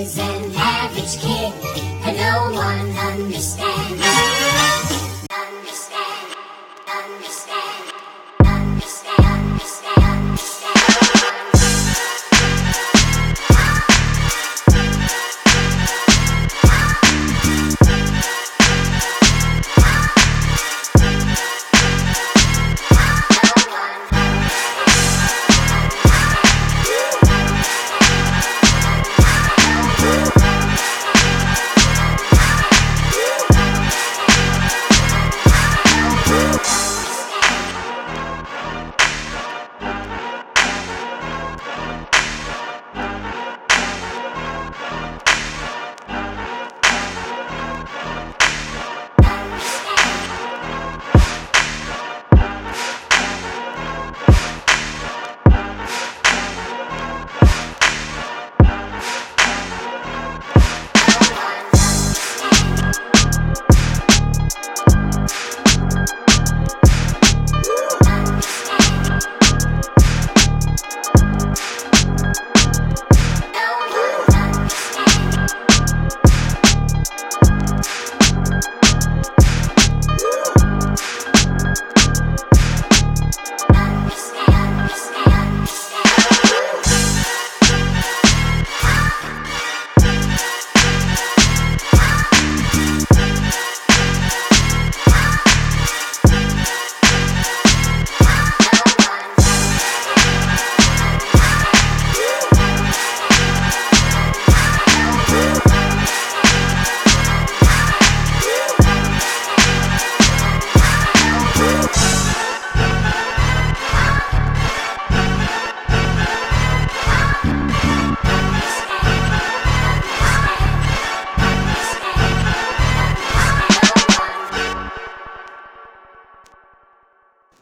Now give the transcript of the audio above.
is an average kid but no one understands. Understand, understand.